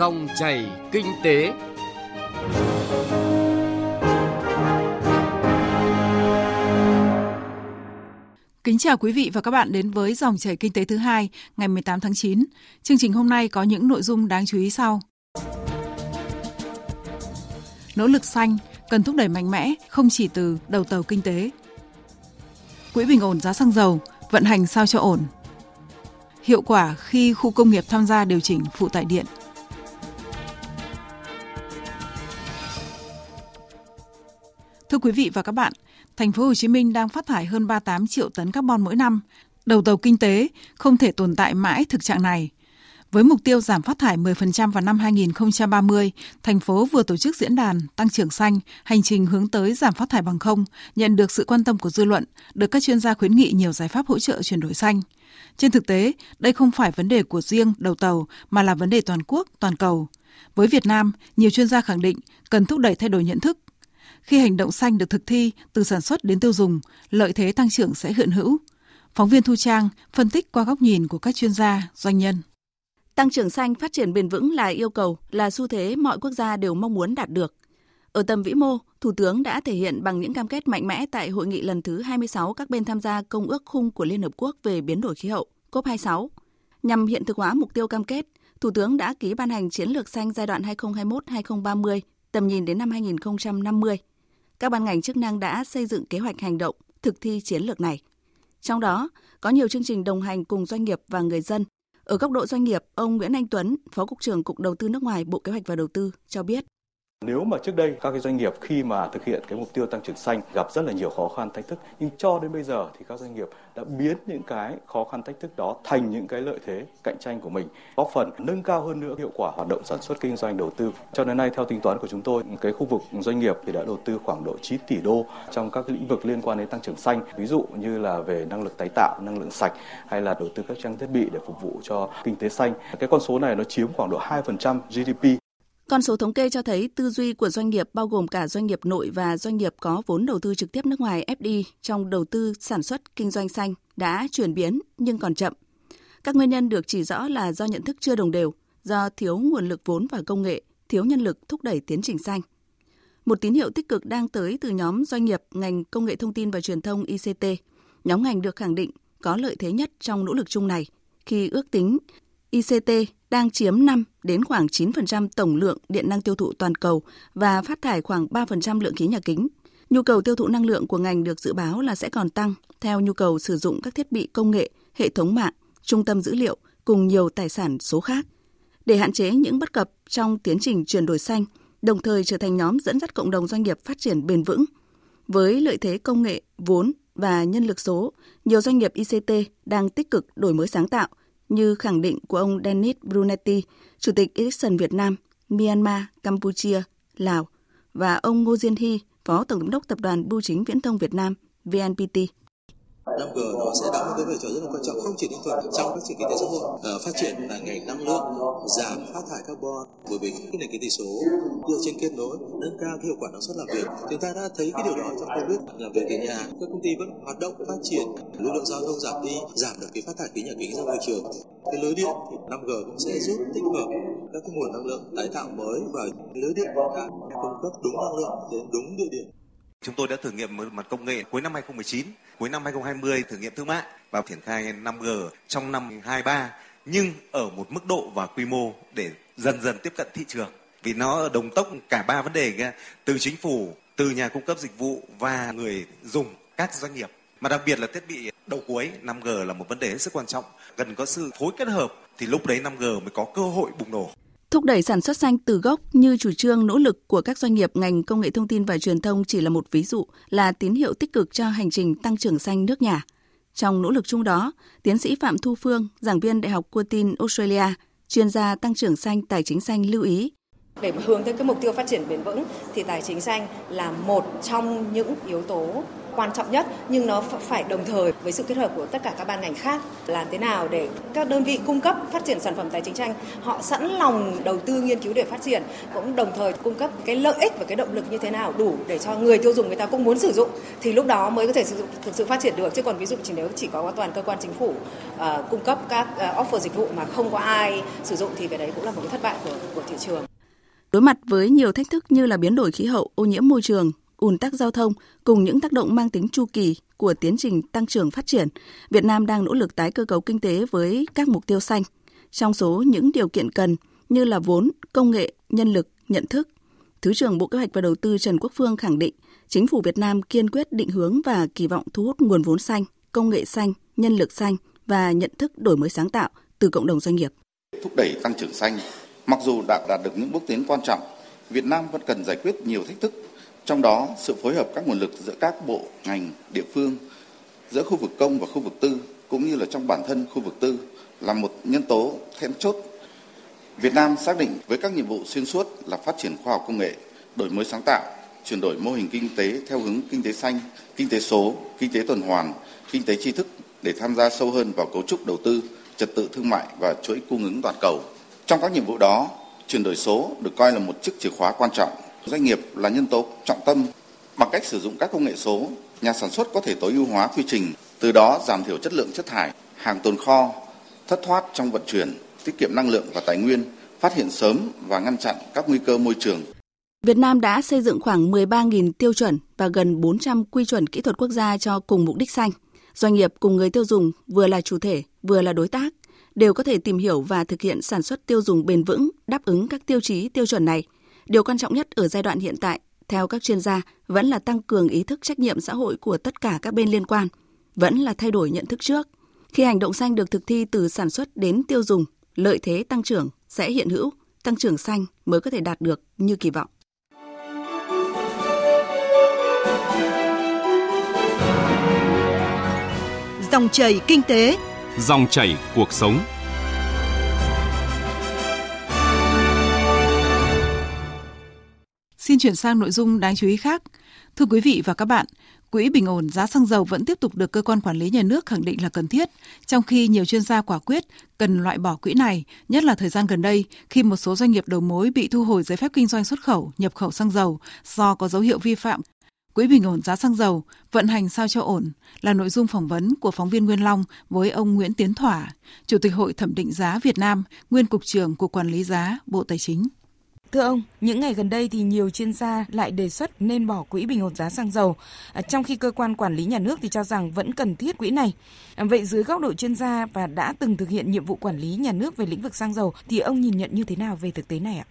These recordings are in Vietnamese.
Dòng chảy kinh tế. Kính chào quý vị và các bạn đến với dòng chảy kinh tế thứ hai, ngày 18 tháng 9. Chương trình hôm nay có những nội dung đáng chú ý sau. Nỗ lực xanh cần thúc đẩy mạnh mẽ, không chỉ từ đầu tàu kinh tế. Quỹ bình ổn giá xăng dầu, vận hành sao cho ổn. Hiệu quả khi khu công nghiệp tham gia điều chỉnh phụ tải điện. Quý vị và các bạn, thành phố Hồ Chí Minh đang phát thải hơn 38 triệu tấn carbon mỗi năm. Đầu tàu kinh tế không thể tồn tại mãi thực trạng này. Với mục tiêu giảm phát thải 10% vào năm 2030, thành phố vừa tổ chức diễn đàn Tăng trưởng xanh, hành trình hướng tới giảm phát thải bằng không, nhận được sự quan tâm của dư luận, được các chuyên gia khuyến nghị nhiều giải pháp hỗ trợ chuyển đổi xanh. Trên thực tế, đây không phải vấn đề của riêng đầu tàu mà là vấn đề toàn quốc, toàn cầu. Với Việt Nam, nhiều chuyên gia khẳng định cần thúc đẩy thay đổi nhận thức, khi hành động xanh được thực thi từ sản xuất đến tiêu dùng, lợi thế tăng trưởng sẽ hiện hữu. Phóng viên Thu Trang phân tích qua góc nhìn của các chuyên gia, doanh nhân. Tăng trưởng xanh phát triển bền vững là yêu cầu, là xu thế mọi quốc gia đều mong muốn đạt được. Ở tầm vĩ mô, Thủ tướng đã thể hiện bằng những cam kết mạnh mẽ tại hội nghị lần thứ 26 các bên tham gia Công ước khung của Liên Hợp Quốc về biến đổi khí hậu, COP26. Nhằm hiện thực hóa mục tiêu cam kết, Thủ tướng đã ký ban hành chiến lược xanh giai đoạn 2021-2030, tầm nhìn đến năm 2050 các ban ngành chức năng đã xây dựng kế hoạch hành động thực thi chiến lược này. Trong đó, có nhiều chương trình đồng hành cùng doanh nghiệp và người dân. Ở góc độ doanh nghiệp, ông Nguyễn Anh Tuấn, Phó Cục trưởng Cục Đầu tư nước ngoài Bộ Kế hoạch và Đầu tư cho biết. Nếu mà trước đây các cái doanh nghiệp khi mà thực hiện cái mục tiêu tăng trưởng xanh gặp rất là nhiều khó khăn thách thức nhưng cho đến bây giờ thì các doanh nghiệp đã biến những cái khó khăn thách thức đó thành những cái lợi thế cạnh tranh của mình, góp phần nâng cao hơn nữa hiệu quả hoạt động sản xuất kinh doanh đầu tư. Cho đến nay theo tính toán của chúng tôi, cái khu vực doanh nghiệp thì đã đầu tư khoảng độ 9 tỷ đô trong các lĩnh vực liên quan đến tăng trưởng xanh, ví dụ như là về năng lực tái tạo, năng lượng sạch hay là đầu tư các trang thiết bị để phục vụ cho kinh tế xanh. Cái con số này nó chiếm khoảng độ 2% GDP con số thống kê cho thấy tư duy của doanh nghiệp bao gồm cả doanh nghiệp nội và doanh nghiệp có vốn đầu tư trực tiếp nước ngoài FDI trong đầu tư sản xuất kinh doanh xanh đã chuyển biến nhưng còn chậm. Các nguyên nhân được chỉ rõ là do nhận thức chưa đồng đều, do thiếu nguồn lực vốn và công nghệ, thiếu nhân lực thúc đẩy tiến trình xanh. Một tín hiệu tích cực đang tới từ nhóm doanh nghiệp ngành công nghệ thông tin và truyền thông ICT. Nhóm ngành được khẳng định có lợi thế nhất trong nỗ lực chung này khi ước tính ICT đang chiếm 5 đến khoảng 9% tổng lượng điện năng tiêu thụ toàn cầu và phát thải khoảng 3% lượng khí nhà kính. Nhu cầu tiêu thụ năng lượng của ngành được dự báo là sẽ còn tăng theo nhu cầu sử dụng các thiết bị công nghệ, hệ thống mạng, trung tâm dữ liệu cùng nhiều tài sản số khác. Để hạn chế những bất cập trong tiến trình chuyển đổi xanh, đồng thời trở thành nhóm dẫn dắt cộng đồng doanh nghiệp phát triển bền vững. Với lợi thế công nghệ, vốn và nhân lực số, nhiều doanh nghiệp ICT đang tích cực đổi mới sáng tạo, như khẳng định của ông Denis Brunetti, Chủ tịch Ericsson Việt Nam, Myanmar, Campuchia, Lào và ông Ngô Diên Hy, Phó Tổng giám đốc Tập đoàn Bưu chính Viễn thông Việt Nam, VNPT. 5G nó sẽ đóng một cái vai trò rất là quan trọng không chỉ đơn thuần trong phát triển kinh tế xã hội. Uh, phát triển là ngành năng lượng giảm phát thải carbon. Bởi vì cái nền kinh tế số dựa trên kết nối nâng cao hiệu quả năng suất làm việc. Chúng ta đã thấy cái điều đó trong covid làm việc ở nhà các công ty vẫn hoạt động phát triển. Lưu lượng giao thông giảm đi giảm được cái phát thải khí nhà kính ra môi trường. Cái lưới điện thì 5G cũng sẽ giúp tích hợp các cái nguồn năng lượng tái tạo mới và lưới điện chúng ta cung cấp đúng năng lượng đến đúng địa điểm. Chúng tôi đã thử nghiệm mặt công nghệ cuối năm 2019, cuối năm 2020 thử nghiệm thương mại và triển khai 5G trong năm 2023 nhưng ở một mức độ và quy mô để dần dần tiếp cận thị trường. Vì nó đồng tốc cả ba vấn đề từ chính phủ, từ nhà cung cấp dịch vụ và người dùng các doanh nghiệp. Mà đặc biệt là thiết bị đầu cuối 5G là một vấn đề hết sức quan trọng, cần có sự phối kết hợp thì lúc đấy 5G mới có cơ hội bùng nổ. Thúc đẩy sản xuất xanh từ gốc như chủ trương nỗ lực của các doanh nghiệp ngành công nghệ thông tin và truyền thông chỉ là một ví dụ là tín hiệu tích cực cho hành trình tăng trưởng xanh nước nhà. Trong nỗ lực chung đó, tiến sĩ Phạm Thu Phương, giảng viên Đại học Curtin Australia, chuyên gia tăng trưởng xanh tài chính xanh lưu ý để hướng tới cái mục tiêu phát triển bền vững thì tài chính xanh là một trong những yếu tố quan trọng nhất nhưng nó phải đồng thời với sự kết hợp của tất cả các ban ngành khác. Làm thế nào để các đơn vị cung cấp phát triển sản phẩm tài chính tranh họ sẵn lòng đầu tư nghiên cứu để phát triển cũng đồng thời cung cấp cái lợi ích và cái động lực như thế nào đủ để cho người tiêu dùng người ta cũng muốn sử dụng thì lúc đó mới có thể sử dụng thực sự phát triển được. Chứ còn ví dụ chỉ nếu chỉ có toàn cơ quan chính phủ uh, cung cấp các uh, offer dịch vụ mà không có ai sử dụng thì cái đấy cũng là một cái thất bại của của thị trường. Đối mặt với nhiều thách thức như là biến đổi khí hậu, ô nhiễm môi trường, ùn tắc giao thông cùng những tác động mang tính chu kỳ của tiến trình tăng trưởng phát triển, Việt Nam đang nỗ lực tái cơ cấu kinh tế với các mục tiêu xanh. Trong số những điều kiện cần như là vốn, công nghệ, nhân lực, nhận thức, Thứ trưởng Bộ Kế hoạch và Đầu tư Trần Quốc Phương khẳng định, chính phủ Việt Nam kiên quyết định hướng và kỳ vọng thu hút nguồn vốn xanh, công nghệ xanh, nhân lực xanh và nhận thức đổi mới sáng tạo từ cộng đồng doanh nghiệp. Thúc đẩy tăng trưởng xanh Mặc dù đã đạt được những bước tiến quan trọng, Việt Nam vẫn cần giải quyết nhiều thách thức, trong đó sự phối hợp các nguồn lực giữa các bộ, ngành, địa phương, giữa khu vực công và khu vực tư, cũng như là trong bản thân khu vực tư là một nhân tố then chốt. Việt Nam xác định với các nhiệm vụ xuyên suốt là phát triển khoa học công nghệ, đổi mới sáng tạo, chuyển đổi mô hình kinh tế theo hướng kinh tế xanh, kinh tế số, kinh tế tuần hoàn, kinh tế tri thức để tham gia sâu hơn vào cấu trúc đầu tư, trật tự thương mại và chuỗi cung ứng toàn cầu. Trong các nhiệm vụ đó, chuyển đổi số được coi là một chiếc chìa khóa quan trọng. Doanh nghiệp là nhân tố trọng tâm. Bằng cách sử dụng các công nghệ số, nhà sản xuất có thể tối ưu hóa quy trình, từ đó giảm thiểu chất lượng chất thải, hàng tồn kho, thất thoát trong vận chuyển, tiết kiệm năng lượng và tài nguyên, phát hiện sớm và ngăn chặn các nguy cơ môi trường. Việt Nam đã xây dựng khoảng 13.000 tiêu chuẩn và gần 400 quy chuẩn kỹ thuật quốc gia cho cùng mục đích xanh. Doanh nghiệp cùng người tiêu dùng vừa là chủ thể, vừa là đối tác đều có thể tìm hiểu và thực hiện sản xuất tiêu dùng bền vững, đáp ứng các tiêu chí tiêu chuẩn này. Điều quan trọng nhất ở giai đoạn hiện tại, theo các chuyên gia, vẫn là tăng cường ý thức trách nhiệm xã hội của tất cả các bên liên quan, vẫn là thay đổi nhận thức trước. Khi hành động xanh được thực thi từ sản xuất đến tiêu dùng, lợi thế tăng trưởng sẽ hiện hữu, tăng trưởng xanh mới có thể đạt được như kỳ vọng. Dòng chảy kinh tế Dòng chảy cuộc sống. Xin chuyển sang nội dung đáng chú ý khác. Thưa quý vị và các bạn, Quỹ bình ổn giá xăng dầu vẫn tiếp tục được cơ quan quản lý nhà nước khẳng định là cần thiết, trong khi nhiều chuyên gia quả quyết cần loại bỏ quỹ này, nhất là thời gian gần đây khi một số doanh nghiệp đầu mối bị thu hồi giấy phép kinh doanh xuất khẩu, nhập khẩu xăng dầu do có dấu hiệu vi phạm Quỹ bình ổn giá xăng dầu vận hành sao cho ổn là nội dung phỏng vấn của phóng viên Nguyên Long với ông Nguyễn Tiến Thỏa, Chủ tịch Hội Thẩm định giá Việt Nam, nguyên cục trưởng Cục Quản lý giá, Bộ Tài chính. Thưa ông, những ngày gần đây thì nhiều chuyên gia lại đề xuất nên bỏ quỹ bình ổn giá xăng dầu, à, trong khi cơ quan quản lý nhà nước thì cho rằng vẫn cần thiết quỹ này. À, vậy dưới góc độ chuyên gia và đã từng thực hiện nhiệm vụ quản lý nhà nước về lĩnh vực xăng dầu thì ông nhìn nhận như thế nào về thực tế này ạ?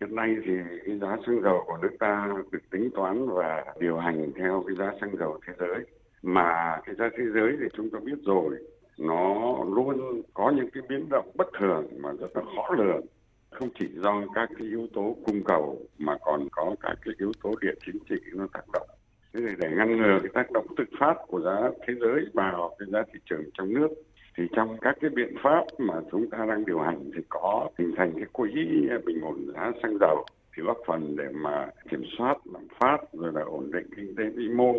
Hiện nay thì cái giá xăng dầu của nước ta được tính toán và điều hành theo cái giá xăng dầu thế giới. Mà cái giá thế giới thì chúng ta biết rồi, nó luôn có những cái biến động bất thường mà rất là khó lường. Không chỉ do các cái yếu tố cung cầu mà còn có các cái yếu tố địa chính trị nó tác động. Thế để ngăn ngừa cái tác động tự phát của giá thế giới vào cái giá thị trường trong nước, thì trong các cái biện pháp mà chúng ta đang điều hành thì có hình thành cái quỹ bình ổn giá xăng dầu, thì góp phần để mà kiểm soát, lạm phát, rồi là ổn định kinh tế vĩ mô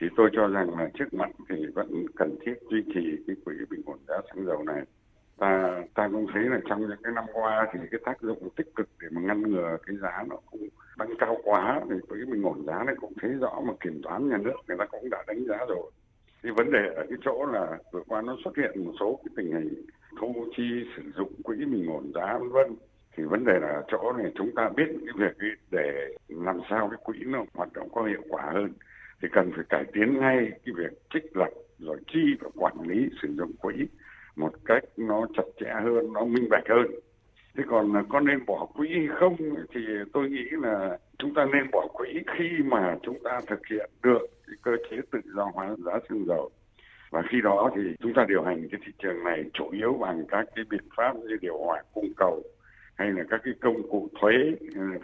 thì tôi cho rằng là trước mắt thì vẫn cần thiết duy trì cái quỹ bình ổn giá xăng dầu này ta ta cũng thấy là trong những cái năm qua thì cái tác dụng tích cực để mà ngăn ngừa cái giá nó cũng tăng cao quá thì cái bình ổn giá này cũng thấy rõ mà kiểm toán nhà nước người ta cũng đã đánh giá rồi. Cái vấn đề ở cái chỗ là vừa qua nó xuất hiện một số cái tình hình thu chi sử dụng quỹ bình ổn giá vân vân. Thì vấn đề là chỗ này chúng ta biết cái việc ấy để làm sao cái quỹ nó hoạt động có hiệu quả hơn. Thì cần phải cải tiến ngay cái việc trích lập rồi chi và quản lý sử dụng quỹ một cách nó chặt chẽ hơn, nó minh bạch hơn. Thế còn có nên bỏ quỹ hay không thì tôi nghĩ là chúng ta nên bỏ quỹ khi mà chúng ta thực hiện được cái cơ chế tự do hóa giá xăng dầu. Và khi đó thì chúng ta điều hành cái thị trường này chủ yếu bằng các cái biện pháp như điều hòa cung cầu, hay là các cái công cụ thuế,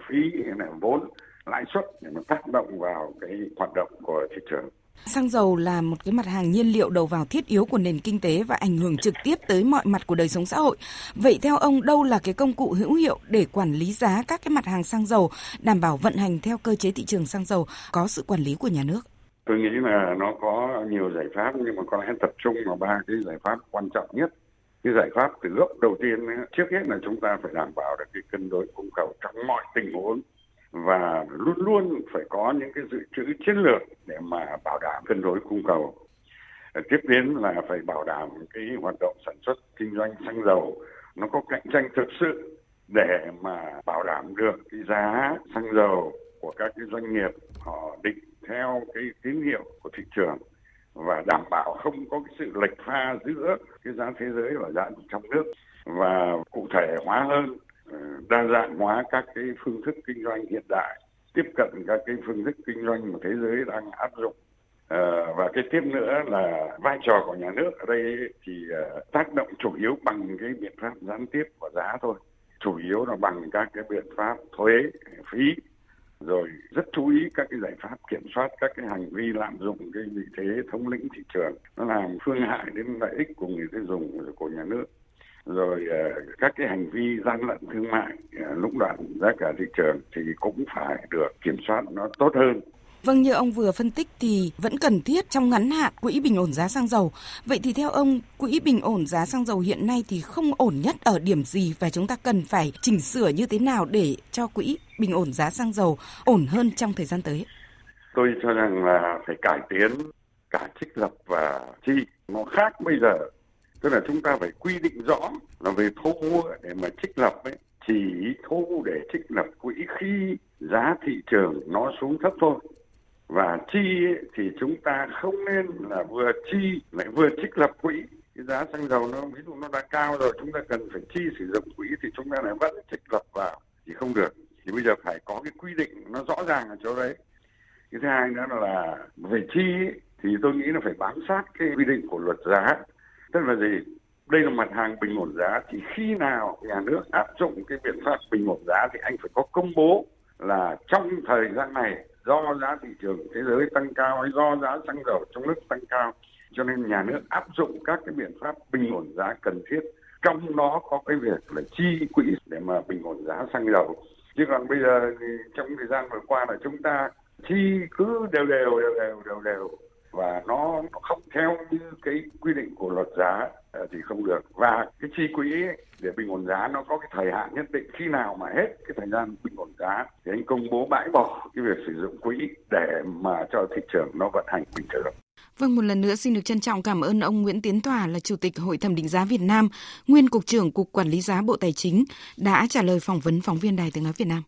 phí, hay là vốn, lãi suất để mà tác động vào cái hoạt động của thị trường. Xăng dầu là một cái mặt hàng nhiên liệu đầu vào thiết yếu của nền kinh tế và ảnh hưởng trực tiếp tới mọi mặt của đời sống xã hội. Vậy theo ông, đâu là cái công cụ hữu hiệu để quản lý giá các cái mặt hàng xăng dầu, đảm bảo vận hành theo cơ chế thị trường xăng dầu có sự quản lý của nhà nước? Tôi nghĩ là nó có nhiều giải pháp, nhưng mà có lẽ tập trung vào ba cái giải pháp quan trọng nhất. Cái giải pháp từ gốc đầu tiên trước hết là chúng ta phải đảm bảo được cái cân đối cung cầu trong mọi tình huống và luôn luôn phải có những cái dự trữ chiến lược để mà bảo đảm cân đối cung cầu. Ờ, tiếp đến là phải bảo đảm cái hoạt động sản xuất, kinh doanh xăng dầu nó có cạnh tranh thực sự để mà bảo đảm được cái giá xăng dầu của các cái doanh nghiệp họ định theo cái tín hiệu của thị trường và đảm bảo không có cái sự lệch pha giữa cái giá thế giới và giá trong nước và cụ thể hóa hơn đa dạng hóa các cái phương thức kinh doanh hiện đại tiếp cận các cái phương thức kinh doanh mà thế giới đang áp dụng. À, và cái tiếp nữa là vai trò của nhà nước ở đây thì uh, tác động chủ yếu bằng cái biện pháp gián tiếp của giá thôi. Chủ yếu là bằng các cái biện pháp thuế phí rồi rất chú ý các cái giải pháp kiểm soát các cái hành vi lạm dụng cái vị thế thống lĩnh thị trường. Nó làm phương hại đến lợi ích của người tiêu dùng của nhà nước rồi uh, các cái hành vi gian lận thương mại uh, lũng đoạn giá cả thị trường thì cũng phải được kiểm soát nó tốt hơn Vâng, như ông vừa phân tích thì vẫn cần thiết trong ngắn hạn quỹ bình ổn giá xăng dầu. Vậy thì theo ông, quỹ bình ổn giá xăng dầu hiện nay thì không ổn nhất ở điểm gì và chúng ta cần phải chỉnh sửa như thế nào để cho quỹ bình ổn giá xăng dầu ổn hơn trong thời gian tới? Tôi cho rằng là phải cải tiến cả trích lập và chi. Nó khác bây giờ. Tức là chúng ta phải quy định rõ là về thu mua để mà trích lập ấy, chỉ thu để trích lập quỹ khi giá thị trường nó xuống thấp thôi. Và chi thì chúng ta không nên là vừa chi lại vừa trích lập quỹ. Cái giá xăng dầu nó, ví dụ nó đã cao rồi, chúng ta cần phải chi sử dụng quỹ thì chúng ta lại vẫn trích lập vào thì không được. Thì bây giờ phải có cái quy định nó rõ ràng ở chỗ đấy. Cái thứ hai nữa là về chi thì tôi nghĩ là phải bám sát cái quy định của luật giá tức là gì? Đây là mặt hàng bình ổn giá. Thì khi nào nhà nước áp dụng cái biện pháp bình ổn giá thì anh phải có công bố là trong thời gian này do giá thị trường thế giới tăng cao hay do giá xăng dầu trong nước tăng cao. Cho nên nhà nước áp dụng các cái biện pháp bình ổn giá cần thiết. Trong đó có cái việc là chi quỹ để mà bình ổn giá xăng dầu. Chứ còn bây giờ thì trong thời gian vừa qua là chúng ta chi cứ đều đều đều đều đều đều và nó không theo như cái quy định của luật giá ờ, thì không được. Và cái chi quỹ để bình ổn giá nó có cái thời hạn nhất định. Khi nào mà hết cái thời gian bình ổn giá thì anh công bố bãi bỏ cái việc sử dụng quỹ để mà cho thị trường nó vận hành bình thường. Vâng, một lần nữa xin được trân trọng cảm ơn ông Nguyễn Tiến Tòa là Chủ tịch Hội thẩm định giá Việt Nam, nguyên Cục trưởng Cục Quản lý giá Bộ Tài chính đã trả lời phỏng vấn phóng viên Đài Tiếng Nói Việt Nam.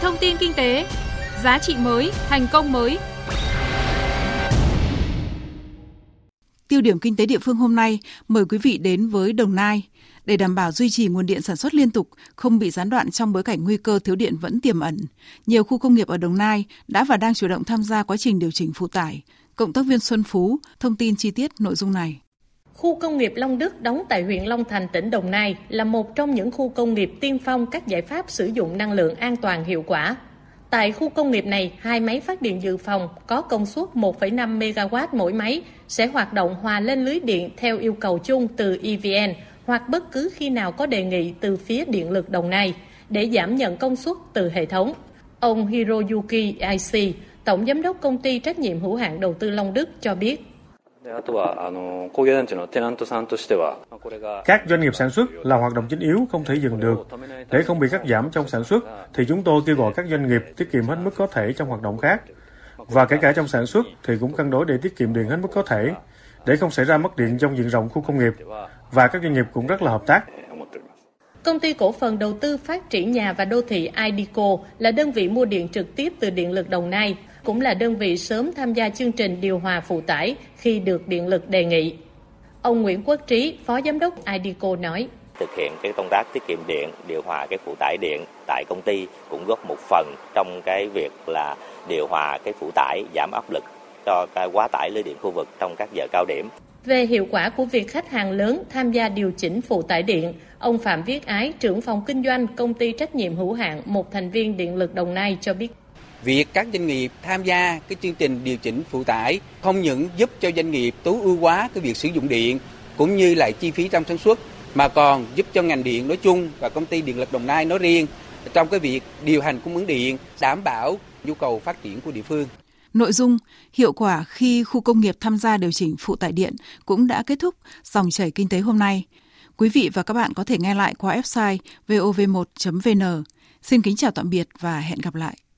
Thông tin kinh tế, giá trị mới, thành công mới. Tiêu điểm kinh tế địa phương hôm nay, mời quý vị đến với Đồng Nai. Để đảm bảo duy trì nguồn điện sản xuất liên tục, không bị gián đoạn trong bối cảnh nguy cơ thiếu điện vẫn tiềm ẩn, nhiều khu công nghiệp ở Đồng Nai đã và đang chủ động tham gia quá trình điều chỉnh phụ tải. Cộng tác viên Xuân Phú thông tin chi tiết nội dung này. Khu công nghiệp Long Đức đóng tại huyện Long Thành, tỉnh Đồng Nai là một trong những khu công nghiệp tiên phong các giải pháp sử dụng năng lượng an toàn hiệu quả. Tại khu công nghiệp này, hai máy phát điện dự phòng có công suất 1,5 MW mỗi máy sẽ hoạt động hòa lên lưới điện theo yêu cầu chung từ EVN hoặc bất cứ khi nào có đề nghị từ phía điện lực Đồng Nai để giảm nhận công suất từ hệ thống. Ông Hiroyuki IC, Tổng Giám đốc Công ty Trách nhiệm hữu hạn Đầu tư Long Đức cho biết. Các doanh nghiệp sản xuất là hoạt động chính yếu không thể dừng được. Để không bị cắt giảm trong sản xuất, thì chúng tôi kêu gọi các doanh nghiệp tiết kiệm hết mức có thể trong hoạt động khác. Và kể cả trong sản xuất thì cũng cân đối để tiết kiệm điện hết mức có thể, để không xảy ra mất điện trong diện rộng khu công nghiệp. Và các doanh nghiệp cũng rất là hợp tác. Công ty cổ phần đầu tư phát triển nhà và đô thị IDECO là đơn vị mua điện trực tiếp từ Điện lực Đồng Nai cũng là đơn vị sớm tham gia chương trình điều hòa phụ tải khi được điện lực đề nghị. Ông Nguyễn Quốc Trí, Phó Giám đốc IDECO nói. Thực hiện cái công tác tiết kiệm điện, điều hòa cái phụ tải điện tại công ty cũng góp một phần trong cái việc là điều hòa cái phụ tải, giảm áp lực cho cái quá tải lưới điện khu vực trong các giờ cao điểm. Về hiệu quả của việc khách hàng lớn tham gia điều chỉnh phụ tải điện, ông Phạm Viết Ái, trưởng phòng kinh doanh công ty trách nhiệm hữu hạn một thành viên điện lực Đồng Nai cho biết việc các doanh nghiệp tham gia cái chương trình điều chỉnh phụ tải không những giúp cho doanh nghiệp tối ưu hóa cái việc sử dụng điện cũng như lại chi phí trong sản xuất mà còn giúp cho ngành điện nói chung và công ty điện lực Đồng Nai nói riêng trong cái việc điều hành cung ứng điện, đảm bảo nhu cầu phát triển của địa phương. Nội dung, hiệu quả khi khu công nghiệp tham gia điều chỉnh phụ tải điện cũng đã kết thúc dòng chảy kinh tế hôm nay. Quý vị và các bạn có thể nghe lại qua website vov1.vn. Xin kính chào tạm biệt và hẹn gặp lại.